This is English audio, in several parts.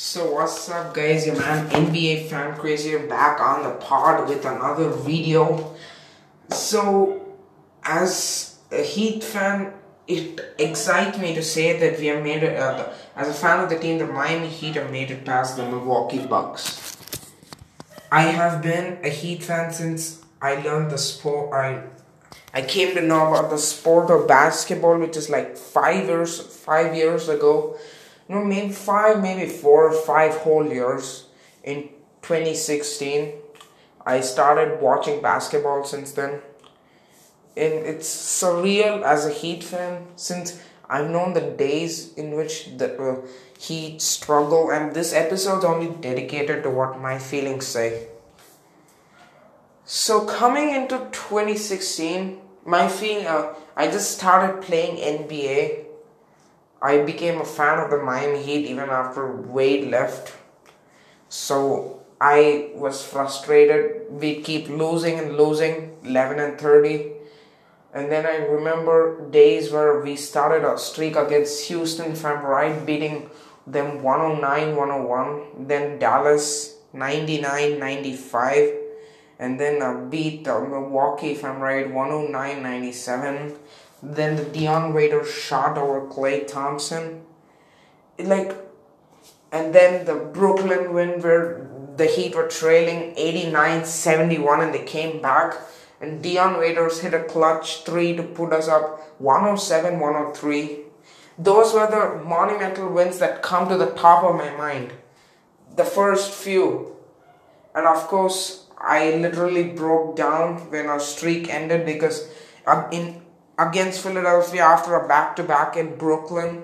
So what's up guys, your man NBA Fan Crazy back on the pod with another video. So as a Heat fan, it excites me to say that we have made it, uh, as a fan of the team, the Miami Heat have made it past the Milwaukee Bucks. I have been a Heat fan since I learned the sport, I I came to know about the sport of basketball, which is like five years, five years ago you know, maybe five, maybe four, five whole years in 2016. I started watching basketball since then. And it's surreal as a Heat fan since I've known the days in which the uh, Heat struggle, and this episode's only dedicated to what my feelings say. So, coming into 2016, my feeling, uh, I just started playing NBA I became a fan of the Miami Heat even after Wade left. So I was frustrated. We keep losing and losing, 11 and 30. And then I remember days where we started a streak against Houston, if I'm right, beating them 109 101. Then Dallas 99 95. And then uh, beat uh, Milwaukee, if I'm right, 109 97 then the Dion Waiters shot over Klay Thompson. like, and then the Brooklyn win where the Heat were trailing 89-71 and they came back. And Dion Waiters hit a clutch three to put us up 107-103. Those were the monumental wins that come to the top of my mind. The first few. And of course, I literally broke down when our streak ended because uh, in against Philadelphia after a back to back in Brooklyn.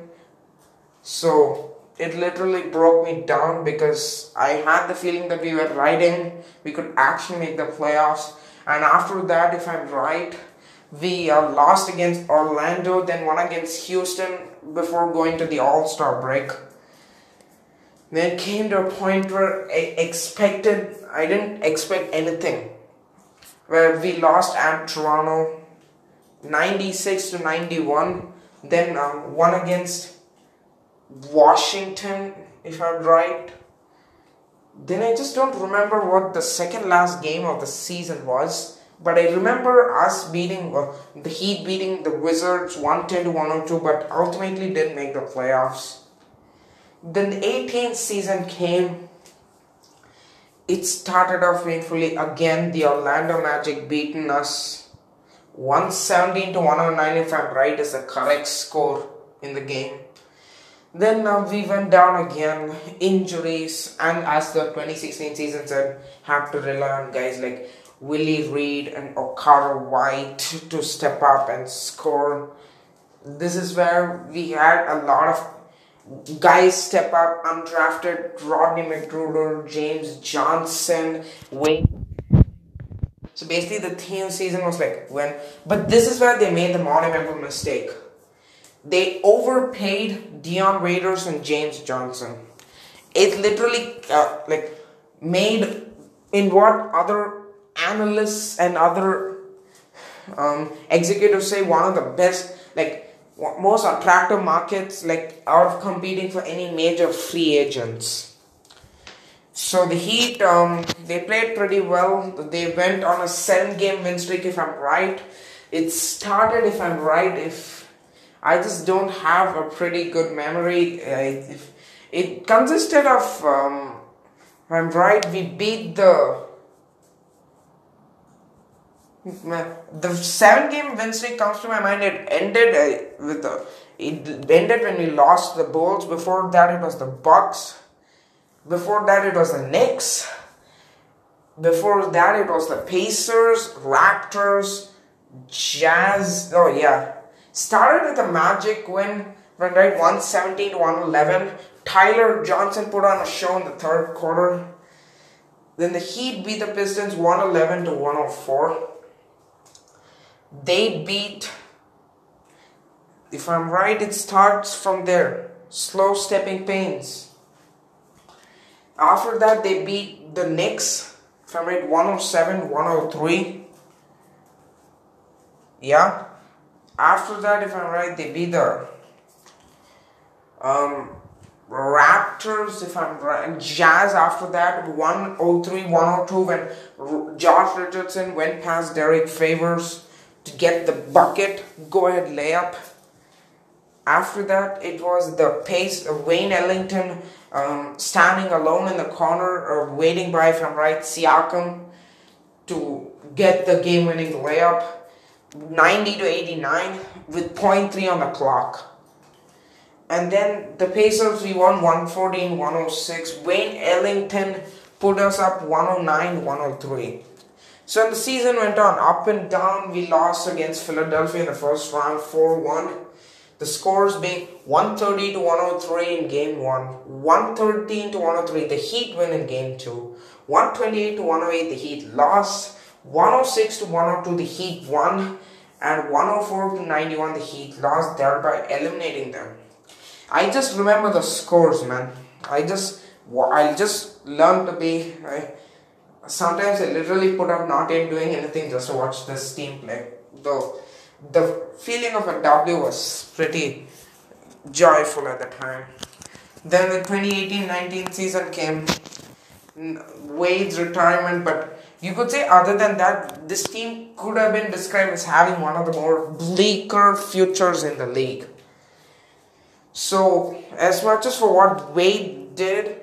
So it literally broke me down because I had the feeling that we were riding, we could actually make the playoffs. And after that, if I'm right, we uh, lost against Orlando, then won against Houston before going to the All Star break. Then came to a point where I expected, I didn't expect anything. Where we lost at Toronto, 96 to 91. Then uh, one against Washington, if I'm right. Then I just don't remember what the second last game of the season was. But I remember us beating uh, the Heat beating the Wizards 110 to 102, but ultimately didn't make the playoffs. Then the 18th season came. It started off painfully again. The Orlando Magic beating us 117 to 109 if I'm right is the correct score in the game. Then uh, we went down again, injuries, and as the 2016 season said, have to rely on guys like Willie Reed and Okaro White to step up and score. This is where we had a lot of guys step up, undrafted Rodney McGruder, James Johnson, Wayne so basically, the theme season was like when, but this is where they made the monumental mistake. They overpaid Dion Waiters and James Johnson. It literally uh, like made in what other analysts and other um, executives say one of the best like most attractive markets like out of competing for any major free agents. So the Heat, um, they played pretty well. They went on a seven-game win streak, if I'm right. It started, if I'm right, if I just don't have a pretty good memory. If it consisted of, um, if I'm right, we beat the the seven game win streak comes to my mind. It ended uh, with the it ended when we lost the Bulls. Before that, it was the Bucks. Before that, it was the Knicks. Before that, it was the Pacers, Raptors, Jazz. Oh, yeah. Started with the Magic win, when right 117 to 111. Tyler Johnson put on a show in the third quarter. Then the Heat beat the Pistons 111 to 104. They beat, if I'm right, it starts from there. Slow stepping pains. After that, they beat the Knicks, if I'm right, 107 103. Yeah. After that, if I'm right, they beat the um, Raptors, if I'm right, Jazz after that, 103 102 when Josh Richardson went past Derrick Favors to get the bucket, go ahead layup. After that, it was the pace of Wayne Ellington um, standing alone in the corner or waiting by, from right, Siakam to get the game winning layup. 90 to 89 with 0.3 on the clock. And then the Pacers, we won 114 106. Wayne Ellington put us up 109 103. So the season went on up and down. We lost against Philadelphia in the first round 4 1. The scores being 130 to 103 in game 1, 113 to 103 the Heat win in game 2, 128 to 108 the Heat lost, 106 to 102 the Heat won, and 104 to 91 the Heat lost, thereby eliminating them. I just remember the scores, man. I just I just learned to be. I, sometimes I literally put up not in doing anything just to watch this team play. Though the feeling of a W was pretty joyful at the time. Then the 2018-19 season came. Wade's retirement, but you could say other than that, this team could have been described as having one of the more bleaker futures in the league. So, as much as for what Wade did,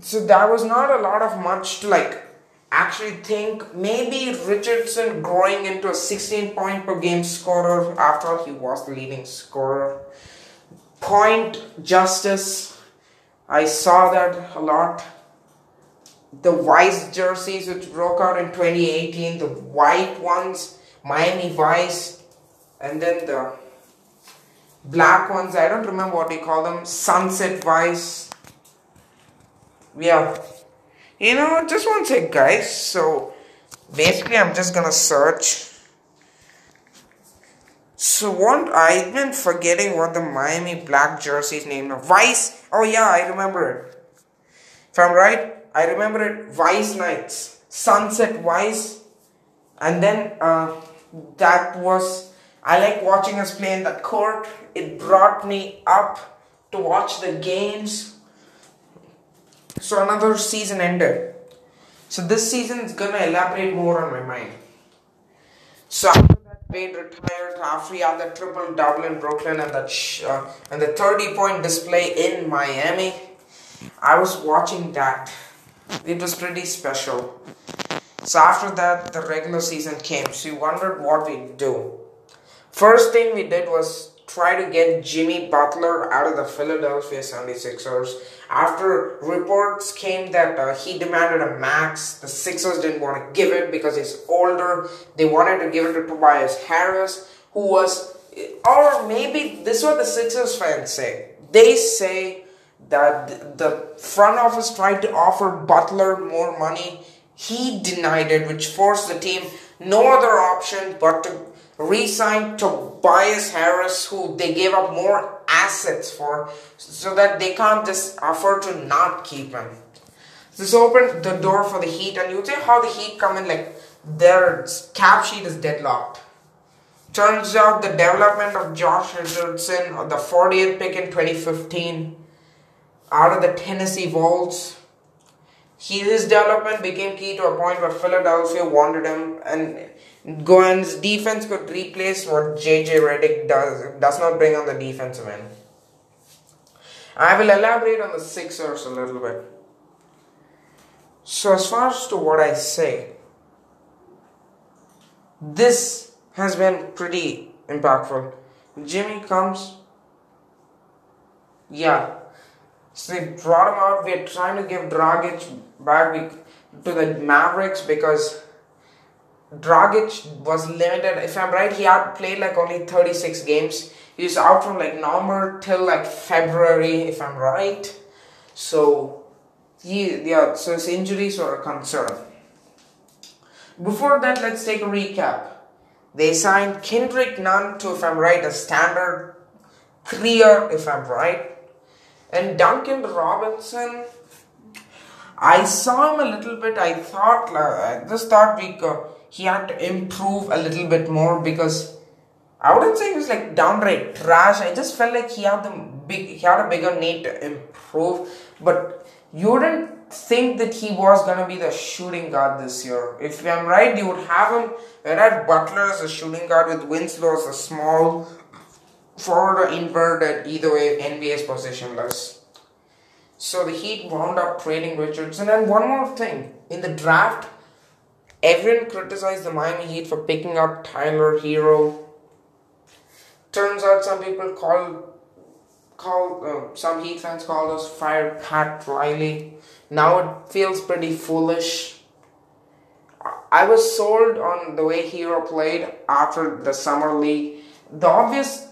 so that was not a lot of much to like actually think. Maybe Richardson growing into a 16 point per game scorer after all, he was the leading scorer. Point justice, I saw that a lot. The Vice jerseys which broke out in 2018, the white ones, Miami Vice, and then the black ones i don't remember what they call them sunset vice yeah you know just one sec guys so basically i'm just gonna search. So what i've been forgetting what the miami black jersey's name is. Vice oh yeah i remember it. If i'm right i remember it vice nights. Sunset vice. And then uh, that was I like watching us play in the court. It brought me up to watch the games. So another season ended. So this season is gonna elaborate more on my mind. So after that, Wade retired. After he had the triple double in Brooklyn and the uh, and the thirty point display in Miami, I was watching that. It was pretty special. So after that, the regular season came. So you wondered what we'd do. First thing we did was try to get Jimmy Butler out of the Philadelphia 76ers. After reports came that uh, he demanded a max, the Sixers didn't want to give it because he's older. They wanted to give it to Tobias Harris, who was, or maybe this is what the Sixers fans say. They say that the front office tried to offer Butler more money. He denied it, which forced the team no other option but to re-signed Tobias Harris, who they gave up more assets for, so that they can't just afford to not keep him. This opened the door for the Heat, and you say how the Heat come in like their cap sheet is deadlocked. Turns out the development of Josh Richardson, the 40th pick in 2015, out of the Tennessee Vols, he, his development became key to a point where Philadelphia wanted him, and Gohan's defense could replace what JJ Redick does does not bring on the defensive end. I will elaborate on the Sixers a little bit. So, as far as to what I say, this has been pretty impactful. Jimmy comes, yeah. So they brought him out. We're trying to give Dragic back to the Mavericks because Dragic was limited. If I'm right, he had played like only 36 games. He was out from like November till like February, if I'm right. So, he, yeah, so his injuries were a concern. Before that, let's take a recap. They signed Kendrick Nunn to, if I'm right, a standard three year, if I'm right. And Duncan Robinson, I saw him a little bit. I thought, I just thought we he had to improve a little bit more because I wouldn't say he was like downright trash. I just felt like he had the big, he had a bigger need to improve. But you wouldn't think that he was gonna be the shooting guard this year. If I'm right, you would have him. They had Butler as a shooting guard with Winslow as a small forward or inverted. Either way, NBA's positionless. So the Heat wound up trading Richardson. And one more thing in the draft, everyone criticized the Miami Heat for picking up Tyler Herro. turns out some people call call uh, some Heat fans call us fire Pat Riley. Now it feels pretty foolish. I was sold on the way Herro played after the summer league. The obvious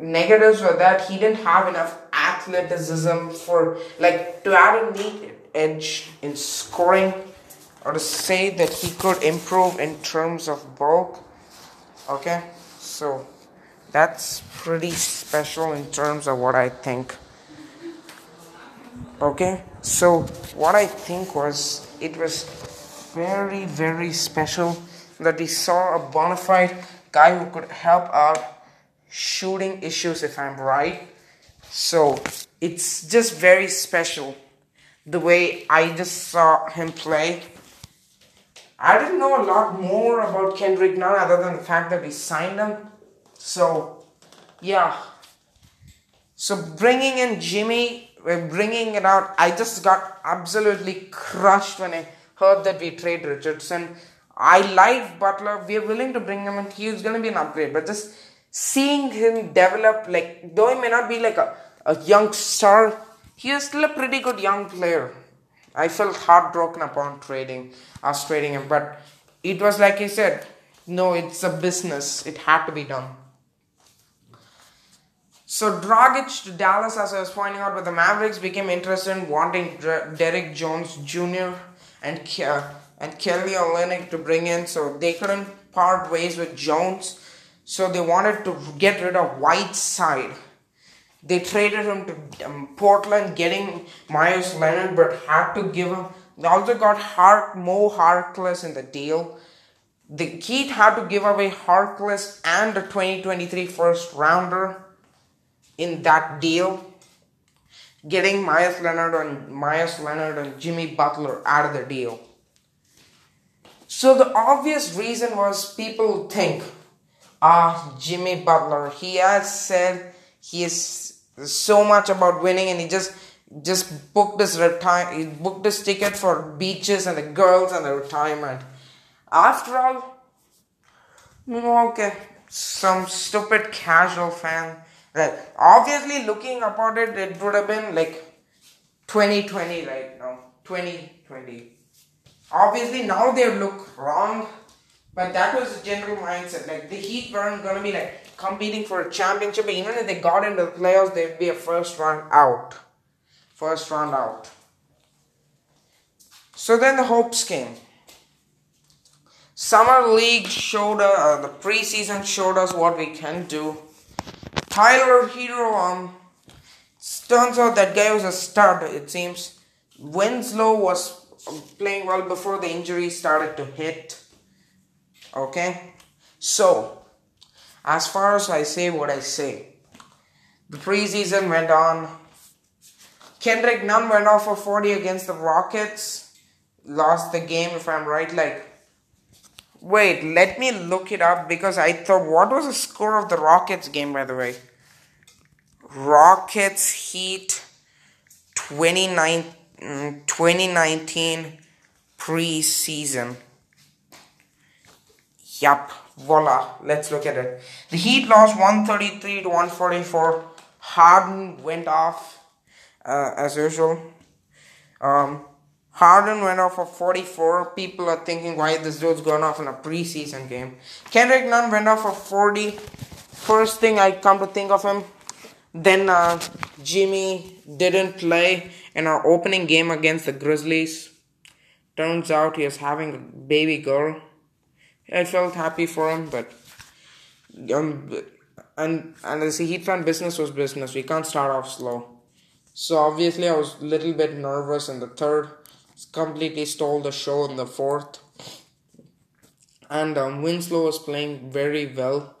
negatives were that he didn't have enough athleticism for like to add a neat edge in scoring or to say that he could improve in terms of bulk. Okay, so that's pretty special in terms of what I think. Okay, so what I think was it was very, very special that we saw a bona fide guy who could help out shooting issues, if I'm right. So it's just very special the way I just saw him play. I didn't know a lot more about Kendrick Nunn other than the fact that we signed him. So, yeah. So bringing in Jimmy, we're bringing it out. I just got absolutely crushed when I heard that we trade Richardson. I like Butler. We're willing to bring him in. He's going to be an upgrade. But just seeing him develop, like, though he may not be like a, a young star, he is still a pretty good young player. I felt heartbroken upon trading us trading him, but it was like I said, no, it's a business. It had to be done. So Dragic to Dallas, as I was pointing out, but the Mavericks became interested in wanting Derrick Jones Jr. and uh, and Kelly Olynyk to bring in, so they couldn't part ways with Jones. So they wanted to get rid of Whiteside. They traded him to um, Portland, getting Meyers Leonard, but had to give him. They also got Hart, Mo Harkless in the deal. The Heat had to give away Harkless and the 2023 first rounder in that deal, getting Meyers Leonard and Meyers Leonard and Jimmy Butler out of the deal. So the obvious reason was people think, ah, Jimmy Butler, he has said he is so much about winning and he just just booked his retire he booked his ticket for beaches and the girls and the retirement. After all, okay, some stupid casual fan Right. Obviously, looking about it, it would have been like 2020 right now. 2020. Obviously, now they look wrong, but that was the general mindset. Like, the Heat weren't to be like competing for a championship. Even if they got into the playoffs, they'd be a first round out. First round out. So then the hopes came. Summer League showed us, uh, the preseason showed us what we can do Tyler Herro, um, turns out that guy was a stud, it seems. Winslow was playing well before the injury started to hit. Okay? So, as far as I say what I say, the preseason went on. Kendrick Nunn went off for 40 against the Rockets. Lost the game, if I'm right. Like, Wait, let me look it up because I thought, what was the score of the Rockets game, by the way? Rockets Heat 29, mm, 2019 preseason. Yup, voila, let's look at it. The Heat lost 133 to 144. Harden went off uh, as usual. Um, Harden went off for 44. People are thinking why this dude's going off in a preseason game. Kendrick Nunn went off for 40. First thing I come to think of him. Then uh, Jimmy didn't play in our opening game against the Grizzlies. Turns out he was having a baby girl. I felt happy for him, but um, and and as a Heat fan, business was business. We can't start off slow. So obviously, I was a little bit nervous in the third completely stole the show in the fourth. And um, Winslow was playing very well.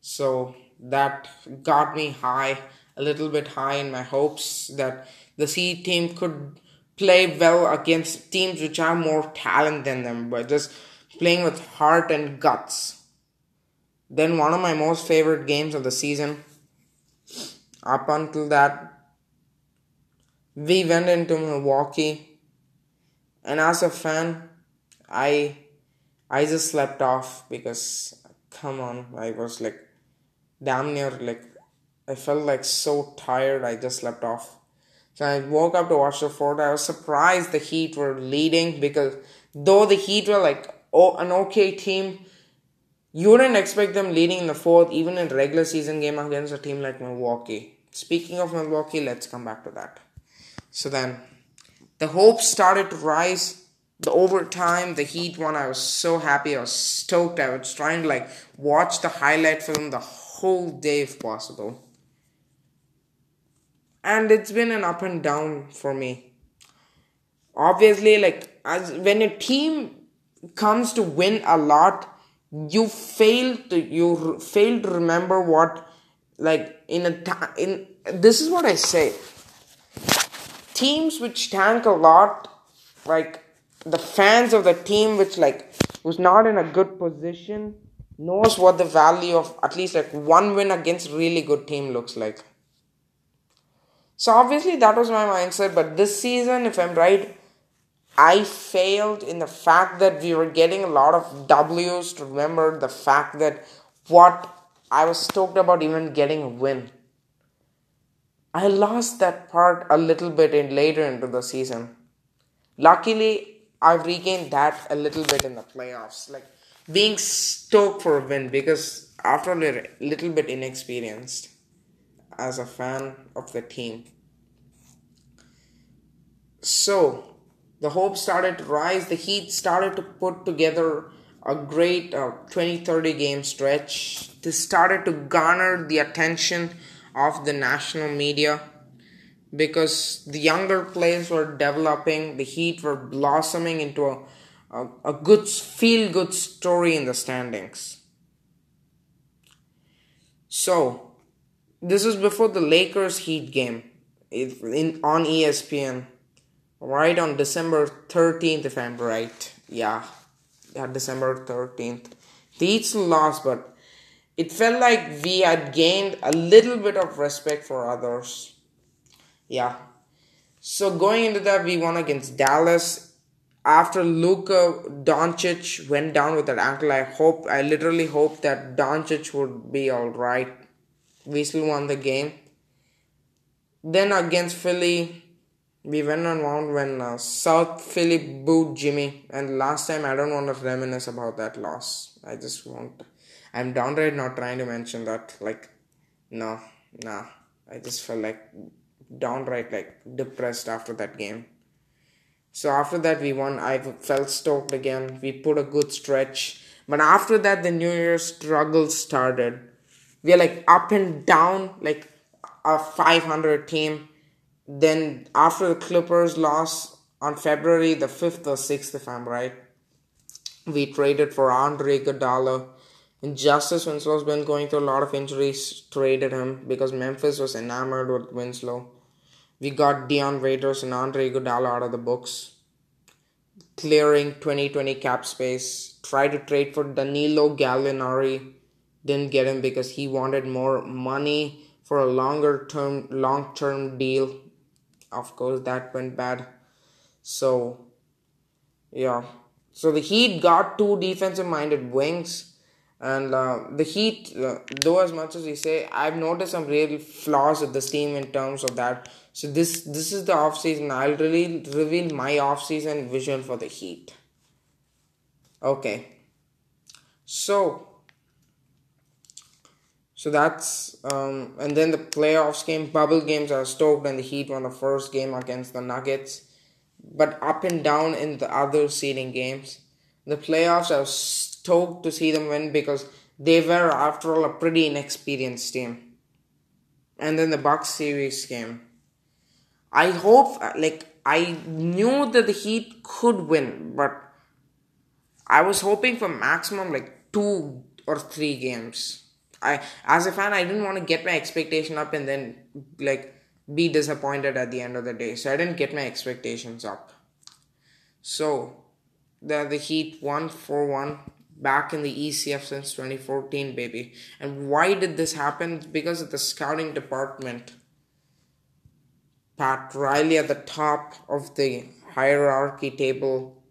So that got me high, a little bit high in my hopes that the Heat team could play well against teams which have more talent than them, but just playing with heart and guts. Then one of my most favorite games of the season. Up until that, we went into Milwaukee, and as a fan, I I just slept off because come on, I was like damn near like I felt like so tired. I just slept off. So I woke up to watch the fourth. I was surprised the Heat were leading because though the Heat were like oh, an okay team, you wouldn't expect them leading in the fourth, even in regular season game against a team like Milwaukee. Speaking of Milwaukee, let's come back to that. So then, the hopes started to rise. The overtime, the Heat won. I was so happy. I was stoked. I was trying to like watch the highlight film the whole day if possible and it's been an up and down for me obviously like as when a team comes to win a lot you fail to you fail to remember what like in a ta- in this is what i say teams which tank a lot like the fans of the team which like was not in a good position knows what the value of at least like one win against really good team looks like so obviously that was my mindset. But this season, if I'm right, I failed in the fact that we were getting a lot of W's to remember the fact that what I was stoked about even getting a win. I lost that part a little bit in later into the season. Luckily, I've regained that a little bit in the playoffs. Like being stoked for a win because after a little bit inexperienced as a fan of the team. So the hope started to rise, the Heat started to put together a great uh, 20 30 game stretch. This started to garner the attention of the national media because the younger players were developing, the Heat were blossoming into a, a, a good feel good story in the standings. So, this was before the Lakers Heat game in on ESPN, right on December 13th, if I'm right. Yeah, yeah, December 13th. The Heat lost, but it felt like we had gained a little bit of respect for others. Yeah. So going into that, we won against Dallas. After Luka Doncic went down with that ankle, I hope, I literally hope that Doncic would be all right we still won the game. Then against Philly, we went on round when uh, South Philly booed Jimmy. And last time, I don't want to reminisce about that loss. I just want. I'm downright not trying to mention that. Like, no, nah. I just felt like downright like depressed after that game. So after that, we won. I felt stoked again. We put a good stretch. But after that, the New Year's struggle started we are like up and down like a 500 team then after the clippers loss on february the 5th or 6th if i'm right we traded for andre Iguodala and Justice Winslow's been going through a lot of injuries, traded him because Memphis was enamored with Winslow. We got Dion Waiters and Andre Iguodala out of the books, clearing 2020 cap space. Tried to trade for Danilo Gallinari didn't get him because he wanted more money for a longer term long term deal of course that went bad. So yeah. So the heat got two defensive minded wings and uh, the heat uh, though as much as we say i've noticed some real flaws with this team in terms of that. So this this is the off season. I'll really reveal my off season vision for the heat. Okay. So so that's um, and then the playoffs game, bubble games are stoked, and the Heat won the first game against the Nuggets. But up and down in the other seeding games, the playoffs are stoked to see them win because they were, after all, a pretty inexperienced team. And then the Bucks series game. I hope, like, I knew that the Heat could win, but I was hoping for maximum like two or three games I as a fan I didn't want to get my expectation up and then like be disappointed at the end of the day. So I didn't get my expectations up. So the the Heat won 4-1 back in the ECF since 2014 baby. And why did this happen? Because of the scouting department. Pat Riley at the top of the hierarchy table.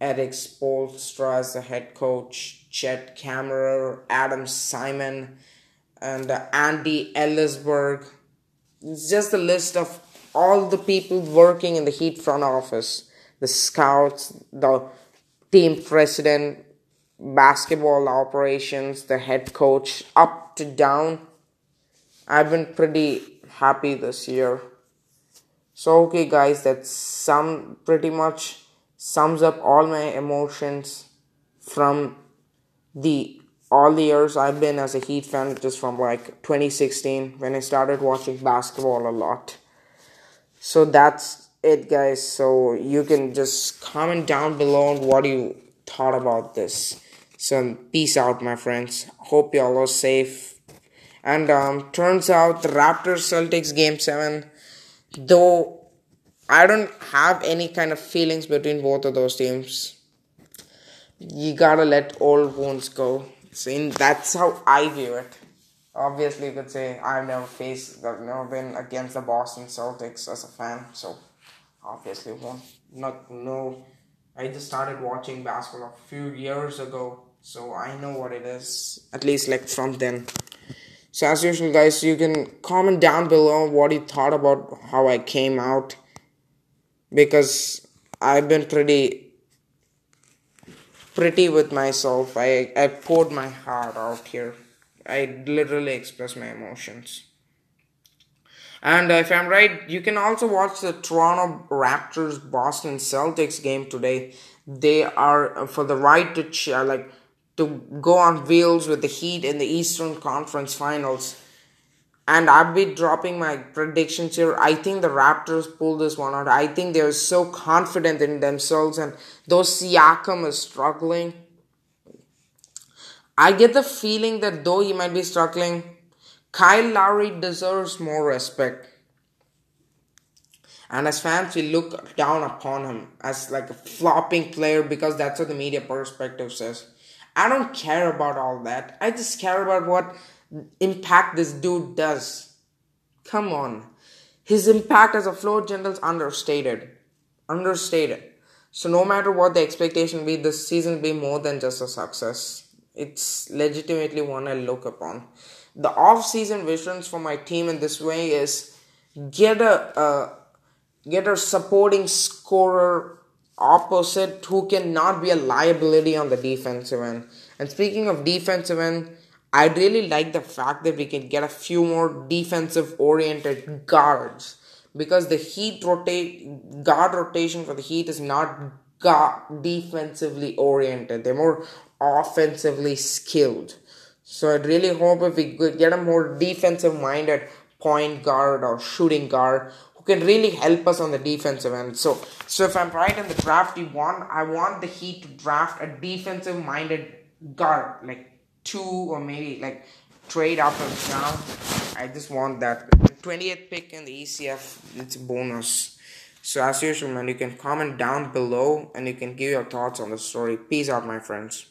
Erik Spoelstra as the head coach. Chet Kammerer, Adam Simon, and Andy Elisburg. It's just a list of all the people working in the Heat front office the scouts, the team president, basketball operations, the head coach, up to down. I've been pretty happy this year. So okay guys, that's some pretty much sums up all my emotions from the all the years I've been as a Heat fan, just from like 2016 when I started watching basketball a lot. So that's it, guys. So you can just comment down below on what you thought about this. So peace out, my friends. Hope you all are safe. And um, turns out the Raptors Celtics game seven, though I don't have any kind of feelings between both of those teams. You gotta let old wounds go. So that's how I view it. Obviously, you could say I've never faced, I've never been against the Boston Celtics as a fan, so obviously won't not no, I just started watching basketball a few years ago, so I know what it is. At least like from then. So as usual, guys, you can comment down below what you thought about how I came out, because I've been pretty pretty with myself. I I poured my heart out here. I literally express my emotions. And if I'm right, you can also watch the Toronto Raptors Boston Celtics game today. They are uh, for the right to uh, like to go on wheels with the Heat in the Eastern Conference Finals. And I'll be dropping my predictions here. I think the Raptors pull this one out. I think they're so confident in themselves, and though Siakam is struggling, I get the feeling that though he might be struggling, Kyle Lowry deserves more respect. And as fans, we look down upon him as like a flopping player because that's what the media perspective says. I don't care about all that. I just care about what impact this dude does. Come on. His impact as a floor general is understated. Understated. So no matter what the expectation be, this season be more than just a success. It's legitimately one I look upon the off-season visions for my team in this way is get a get a supporting scorer opposite who cannot be a liability on the defensive end. And speaking of defensive end, I really like the fact that we can get a few more defensive oriented guards because the Heat rotate guard rotation for the Heat is not guard defensively oriented. They're more offensively skilled. So I'd really hope if we could get a more defensive minded point guard or shooting guard who can really help us on the defensive end. So so if I'm right in the draft you want I want the Heat to draft a defensive minded guard, like two or maybe like trade up and down. I just want that. 20th pick in the ECF, it's a bonus. So as usual, man, you can comment down below and you can give your thoughts on the story. Peace out, my friends.